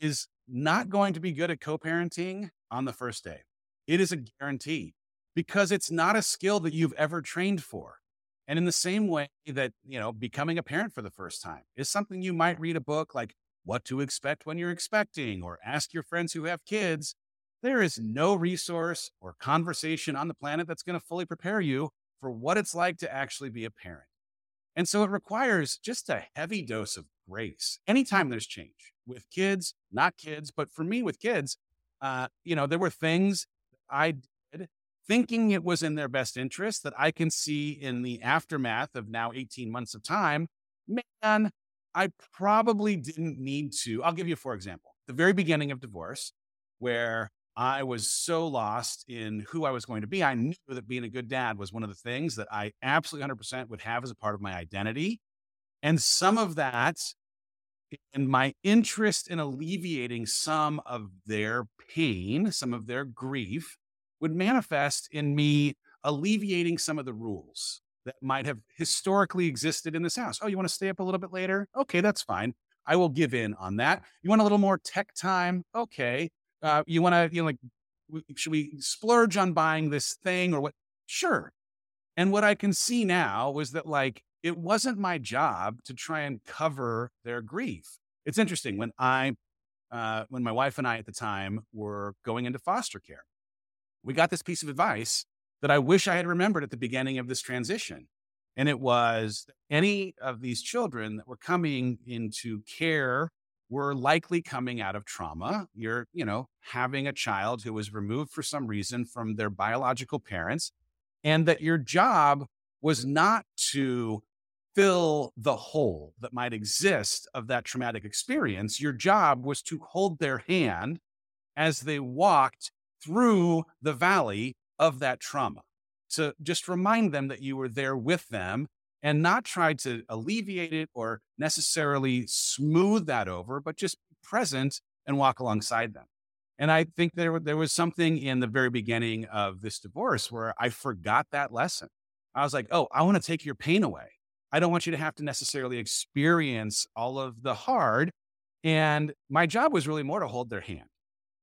is not going to be good at co parenting on the first day. It is a guarantee because it's not a skill that you've ever trained for. And in the same way that, you know, becoming a parent for the first time is something you might read a book like What to Expect When You're Expecting or ask your friends who have kids. There is no resource or conversation on the planet that's going to fully prepare you for what it's like to actually be a parent. And so it requires just a heavy dose of grace anytime there's change with kids, not kids, but for me with kids, uh, you know, there were things I did thinking it was in their best interest that I can see in the aftermath of now 18 months of time. Man, I probably didn't need to. I'll give you, for example, the very beginning of divorce, where I was so lost in who I was going to be. I knew that being a good dad was one of the things that I absolutely 100% would have as a part of my identity. And some of that and my interest in alleviating some of their pain, some of their grief, would manifest in me alleviating some of the rules that might have historically existed in this house. Oh, you want to stay up a little bit later? Okay, that's fine. I will give in on that. You want a little more tech time? Okay. Uh, you want to, you know, like, should we splurge on buying this thing or what? Sure. And what I can see now was that, like, it wasn't my job to try and cover their grief. It's interesting when I, uh, when my wife and I at the time were going into foster care, we got this piece of advice that I wish I had remembered at the beginning of this transition. And it was any of these children that were coming into care were likely coming out of trauma. You're, you know, having a child who was removed for some reason from their biological parents, and that your job was not to fill the hole that might exist of that traumatic experience. Your job was to hold their hand as they walked through the valley of that trauma. To just remind them that you were there with them and not try to alleviate it or necessarily smooth that over, but just present and walk alongside them. And I think there, there was something in the very beginning of this divorce where I forgot that lesson. I was like, oh, I want to take your pain away. I don't want you to have to necessarily experience all of the hard. And my job was really more to hold their hand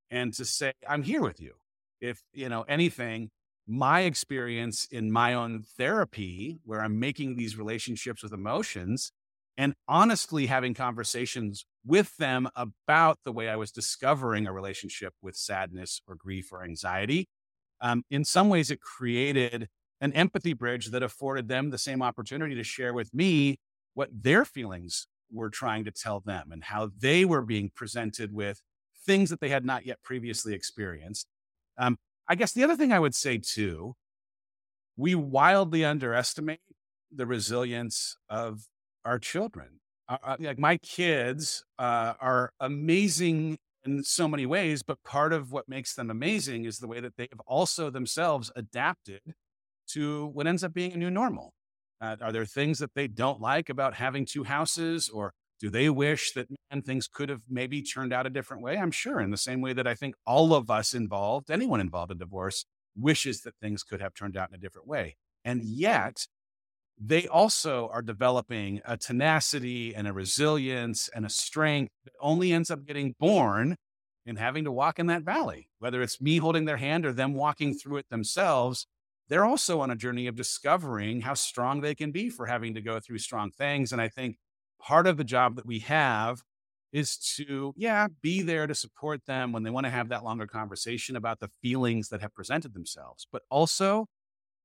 and to say, I'm here with you. If, you know, anything, my experience in my own therapy, where I'm making these relationships with emotions and honestly having conversations with them about the way I was discovering a relationship with sadness or grief or anxiety. Um, in some ways, it created an empathy bridge that afforded them the same opportunity to share with me what their feelings were trying to tell them and how they were being presented with things that they had not yet previously experienced. Um, I guess the other thing I would say too, we wildly underestimate the resilience of our children. Uh, uh like my kids uh, are amazing in so many ways, but part of what makes them amazing is the way that they have also themselves adapted to what ends up being a new normal? Uh, are there things that they don't like about having two houses, or do they wish that man, things could have maybe turned out a different way? I'm sure, in the same way that I think all of us involved, anyone involved in divorce, wishes that things could have turned out in a different way. And yet, they also are developing a tenacity and a resilience and a strength that only ends up getting born in having to walk in that valley, whether it's me holding their hand or them walking through it themselves they're also on a journey of discovering how strong they can be for having to go through strong things. And I think part of the job that we have is to, yeah, be there to support them when they want to have that longer conversation about the feelings that have presented themselves, but also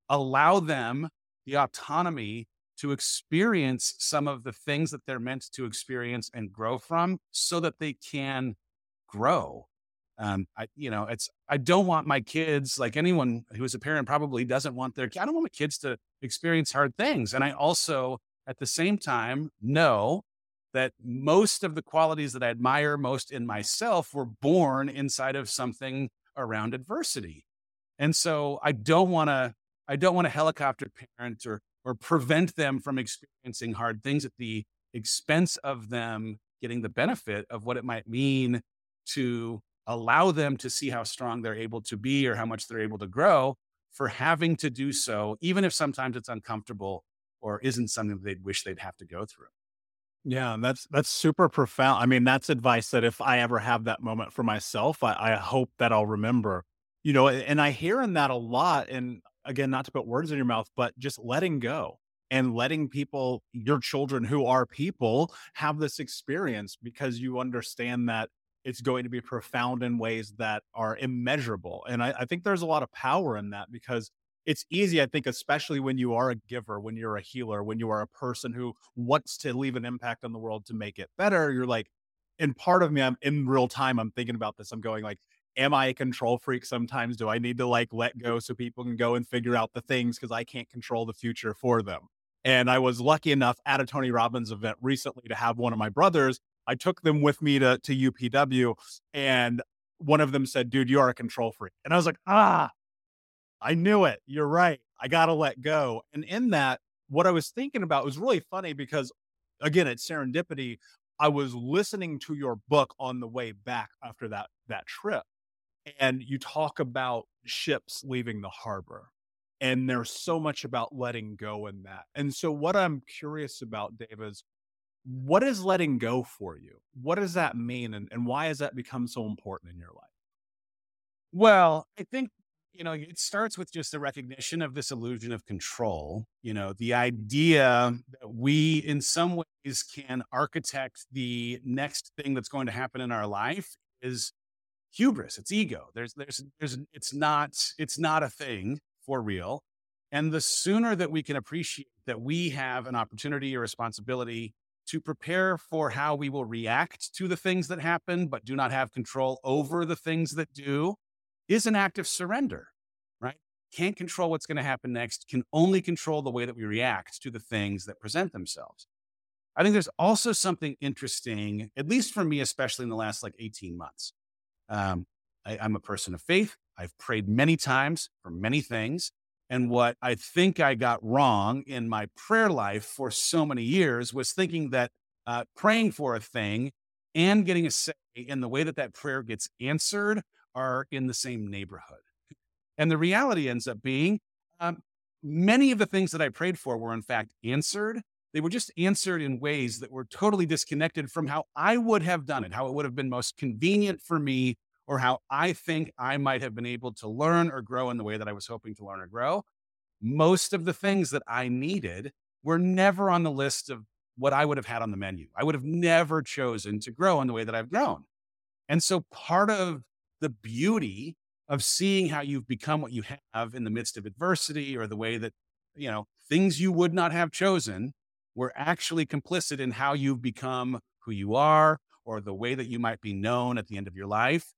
allow them the autonomy to experience some of the things that they're meant to experience and grow from so that they can grow Um, I, you know, it's, I don't want my kids, like anyone who is a parent probably doesn't want their, I don't want my kids to experience hard things. And I also, at the same time, know that most of the qualities that I admire most in myself were born inside of something around adversity. And so I don't want to, I don't want to helicopter parent or, or prevent them from experiencing hard things at the expense of them getting the benefit of what it might mean to allow them to see how strong they're able to be or how much they're able to grow for having to do so, even if sometimes it's uncomfortable or isn't something they'd wish they'd have to go through. Yeah, that's that's super profound. I mean, that's advice that if I ever have that moment for myself, I, I hope that I'll remember. You know, and I hear in that a lot. And again, not to put words in your mouth, but just letting go and letting people, your children who are people, have this experience because you understand that it's going to be profound in ways that are immeasurable. And I, I, think there's a lot of power in that because it's easy, I think, especially when you are a giver, when you're a healer, when you are a person who wants to leave an impact on the world to make it better. You're like, and part of me, I'm in real time, I'm thinking about this. I'm going like, am I a control freak sometimes? Do I need to like let go so people can go and figure out the things because I can't control the future for them? And I was lucky enough at a Tony Robbins event recently to have one of my brothers. I took them with me to, to UPW, and one of them said, Dude, you are a control freak. And I was like, Ah, I knew it. You're right. I got to let go. And in that, what I was thinking about was really funny because, again, it's serendipity. I was listening to your book on the way back after that that trip, and you talk about ships leaving the harbor and there's so much about letting go in that. And so, what I'm curious about, Dave, is what is letting go for you? What does that mean? And, and why has that become so important in your life? Well, I think, you know, it starts with just the recognition of this illusion of control. You know, the idea that we, in some ways, can architect the next thing that's going to happen in our life is hubris. It's ego. There's, there's, there's, it's not, it's not a thing for real. And the sooner that we can appreciate that we have an opportunity or responsibility to prepare for how we will react to the things that happen, but do not have control over the things that do, is an act of surrender, right? Can't control what's going to happen next, can only control the way that we react to the things that present themselves. I think there's also something interesting, at least for me, especially in the last like 18 months. Um, I, I'm a person of faith. I've prayed many times for many things. And what I think I got wrong in my prayer life for so many years was thinking that uh, praying for a thing and getting a say in the way that that prayer gets answered are in the same neighborhood. And the reality ends up being um, many of the things that I prayed for were, in fact, answered. They were just answered in ways that were totally disconnected from how I would have done it, how it would have been most convenient for me or how I think I might have been able to learn or grow in the way that I was hoping to learn or grow. Most of the things that I needed were never on the list of what I would have had on the menu. I would have never chosen to grow in the way that I've grown. And so part of the beauty of seeing how you've become what you have in the midst of adversity or the way that, you know, things you would not have chosen were actually complicit in how you've become who you are or the way that you might be known at the end of your life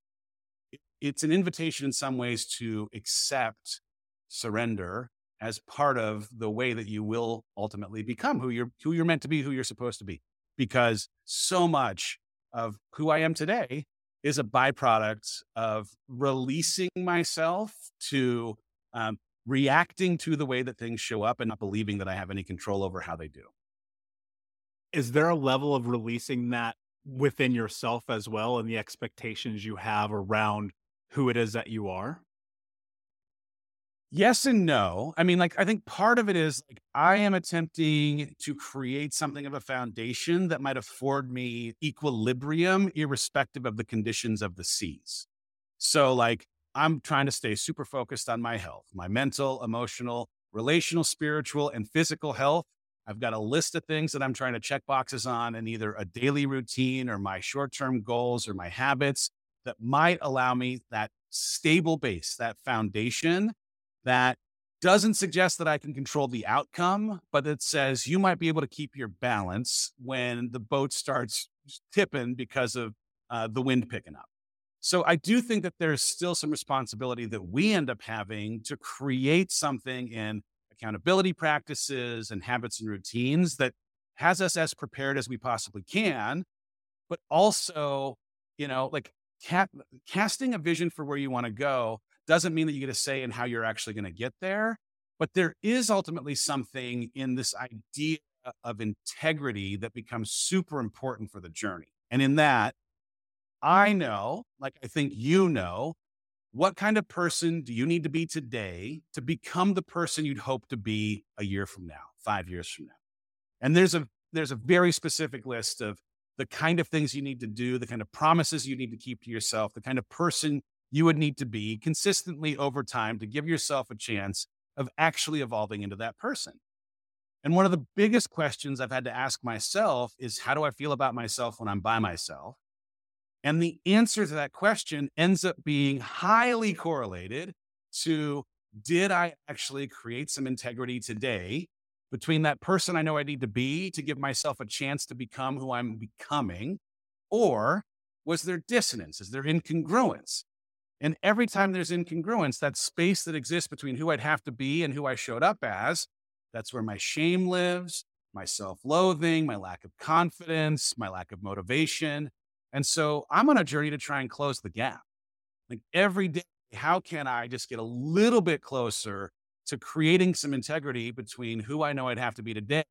it's an invitation in some ways to accept surrender as part of the way that you will ultimately become who you're who you're meant to be, who you're supposed to be. Because so much of who I am today is a byproduct of releasing myself to um, reacting to the way that things show up and not believing that I have any control over how they do. Is there a level of releasing that within yourself as well and the expectations you have around who it is that you are? Yes and no. I mean, like, I think part of it is like I am attempting to create something of a foundation that might afford me equilibrium, irrespective of the conditions of the seas. So, like, I'm trying to stay super focused on my health, my mental, emotional, relational, spiritual, and physical health. I've got a list of things that I'm trying to check boxes on in either a daily routine or my short term goals or my habits that might allow me that stable base, that foundation that doesn't suggest that I can control the outcome, but it says you might be able to keep your balance when the boat starts tipping because of uh, the wind picking up. So I do think that there's still some responsibility that we end up having to create something in accountability practices and habits and routines that has us as prepared as we possibly can, but also, you know, like casting a vision for where you want to go doesn't mean that you get a say in how you're actually going to get there. But there is ultimately something in this idea of integrity that becomes super important for the journey. And in that, I know, like I think you know, what kind of person do you need to be today to become the person you'd hope to be a year from now, five years from now? And there's a there's a very specific list of the kind of things you need to do, the kind of promises you need to keep to yourself, the kind of person you would need to be consistently over time to give yourself a chance of actually evolving into that person. And one of the biggest questions I've had to ask myself is how do I feel about myself when I'm by myself? And the answer to that question ends up being highly correlated to did I actually create some integrity today between that person I know I need to be to give myself a chance to become who I'm becoming? Or was there dissonance? Is there incongruence? And every time there's incongruence, that space that exists between who I'd have to be and who I showed up as, that's where my shame lives, my self loathing, my lack of confidence, my lack of motivation. And so I'm on a journey to try and close the gap. Like every day, how can I just get a little bit closer to creating some integrity between who I know I'd have to be today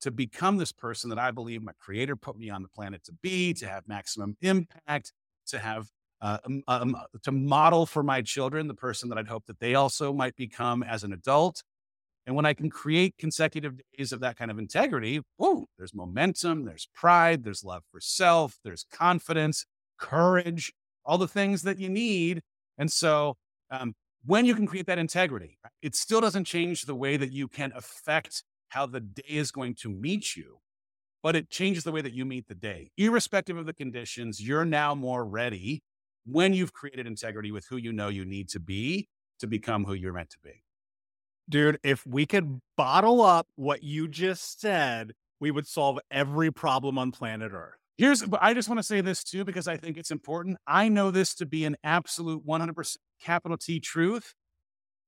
to become this person that I believe my creator put me on the planet to be, to have maximum impact, to have uh, um, um, to model for my children the person that I'd hope that they also might become as an adult. And when I can create consecutive days of that kind of integrity, whoa, there's momentum, there's pride, there's love for self, there's confidence, courage, all the things that you need. And so um, when you can create that integrity, it still doesn't change the way that you can affect how the day is going to meet you, but it changes the way that you meet the day. Irrespective of the conditions, you're now more ready when you've created integrity with who you know you need to be to become who you're meant to be. Dude, if we could bottle up what you just said, we would solve every problem on planet Earth. Here's, I just want to say this too, because I think it's important. I know this to be an absolute 100% capital T truth,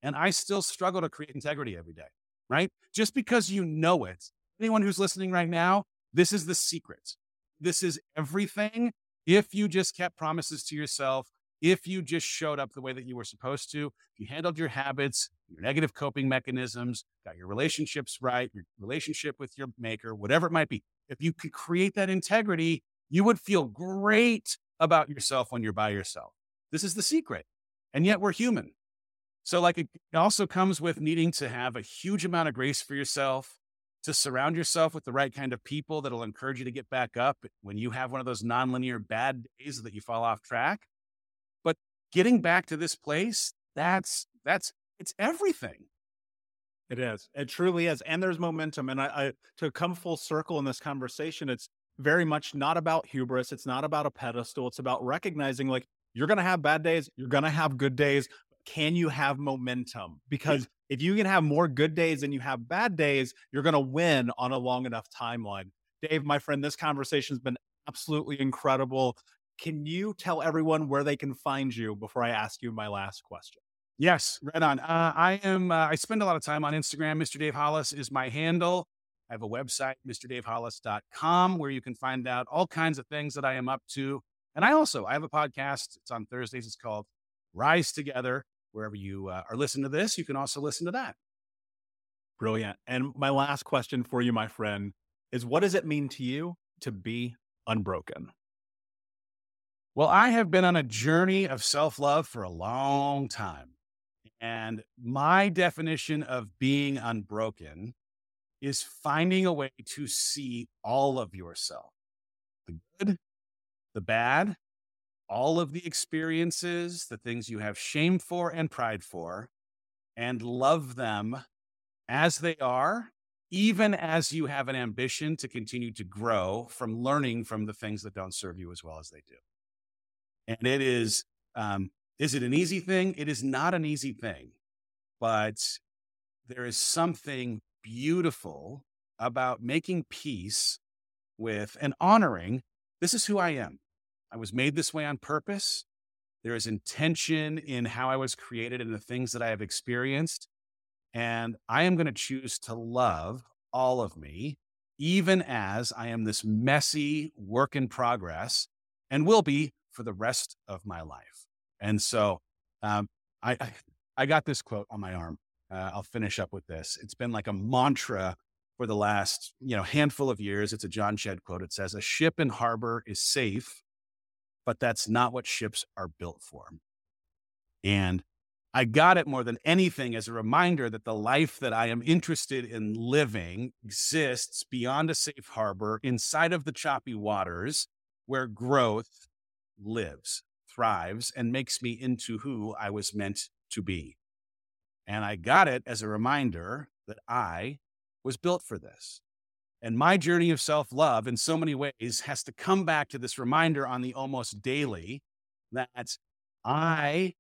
and I still struggle to create integrity every day, right? Just because you know it, anyone who's listening right now, this is the secret. This is everything. If you just kept promises to yourself, if you just showed up the way that you were supposed to, if you handled your habits, your negative coping mechanisms, got your relationships right, your relationship with your maker, whatever it might be, if you could create that integrity, you would feel great about yourself when you're by yourself. This is the secret. And yet we're human. So, like, it also comes with needing to have a huge amount of grace for yourself, to surround yourself with the right kind of people that'll encourage you to get back up when you have one of those nonlinear bad days that you fall off track. But getting back to this place, that's, that's, it's everything. It is. It truly is. And there's momentum. And I, I, to come full circle in this conversation, it's very much not about hubris. It's not about a pedestal. It's about recognizing like you're going to have bad days. You're going to have good days. Can you have momentum? Because if you can have more good days than you have bad days, you're going to win on a long enough timeline. Dave, my friend, this conversation has been absolutely incredible. Can you tell everyone where they can find you before I ask you my last question? Yes, right on. Uh, I am. Uh, I spend a lot of time on Instagram. Mr. Dave Hollis is my handle. I have a website, mrdavehollis.com, where you can find out all kinds of things that I am up to. And I also I have a podcast. It's on Thursdays. It's called Rise Together. Wherever you uh, are listening to this, you can also listen to that. Brilliant. And my last question for you, my friend, is what does it mean to you to be unbroken? Well, I have been on a journey of self love for a long time. And my definition of being unbroken is finding a way to see all of yourself the good, the bad, all of the experiences, the things you have shame for and pride for, and love them as they are, even as you have an ambition to continue to grow from learning from the things that don't serve you as well as they do. And it is, um, is it an easy thing? It is not an easy thing but there is something beautiful about making peace with and honoring this is who I am. I was made this way on purpose. There is intention in how I was created and the things that I have experienced. And I am going to choose to love all of me, even as I am this messy work in progress and will be for the rest of my life. And so um, I, I, I got this quote on my arm. Uh, I'll finish up with this. It's been like a mantra for the last you know handful of years. It's a John Shedd quote. It says, "A ship in harbor is safe, but that's not what ships are built for." And I got it more than anything as a reminder that the life that I am interested in living exists beyond a safe harbor, inside of the choppy waters, where growth lives, thrives, and makes me into who I was meant to be. And I got it as a reminder that I was built for this. And my journey of self love, in so many ways, has to come back to this reminder on the almost daily that I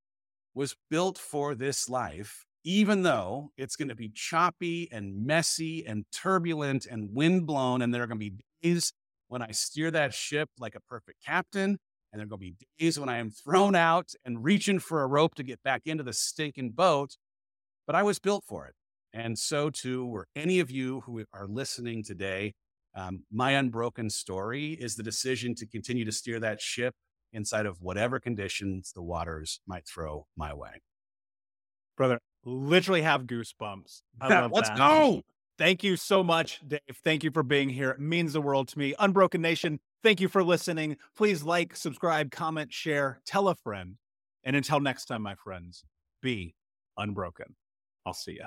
was built for this life, even though it's going to be choppy and messy and turbulent and windblown. And there are going to be days when I steer that ship like a perfect captain. And there are going to be days when I am thrown out and reaching for a rope to get back into the stinking boat. But I was built for it. And so too were any of you who are listening today. Um, my unbroken story is the decision to continue to steer that ship inside of whatever conditions the waters might throw my way. Brother, literally have goosebumps. I [LAUGHS] love Let's that. go. Thank you so much, Dave. Thank you for being here. It means the world to me. Unbroken Nation, thank you for listening. Please like, subscribe, comment, share, tell a friend. And until next time, my friends, be unbroken. I'll see ya.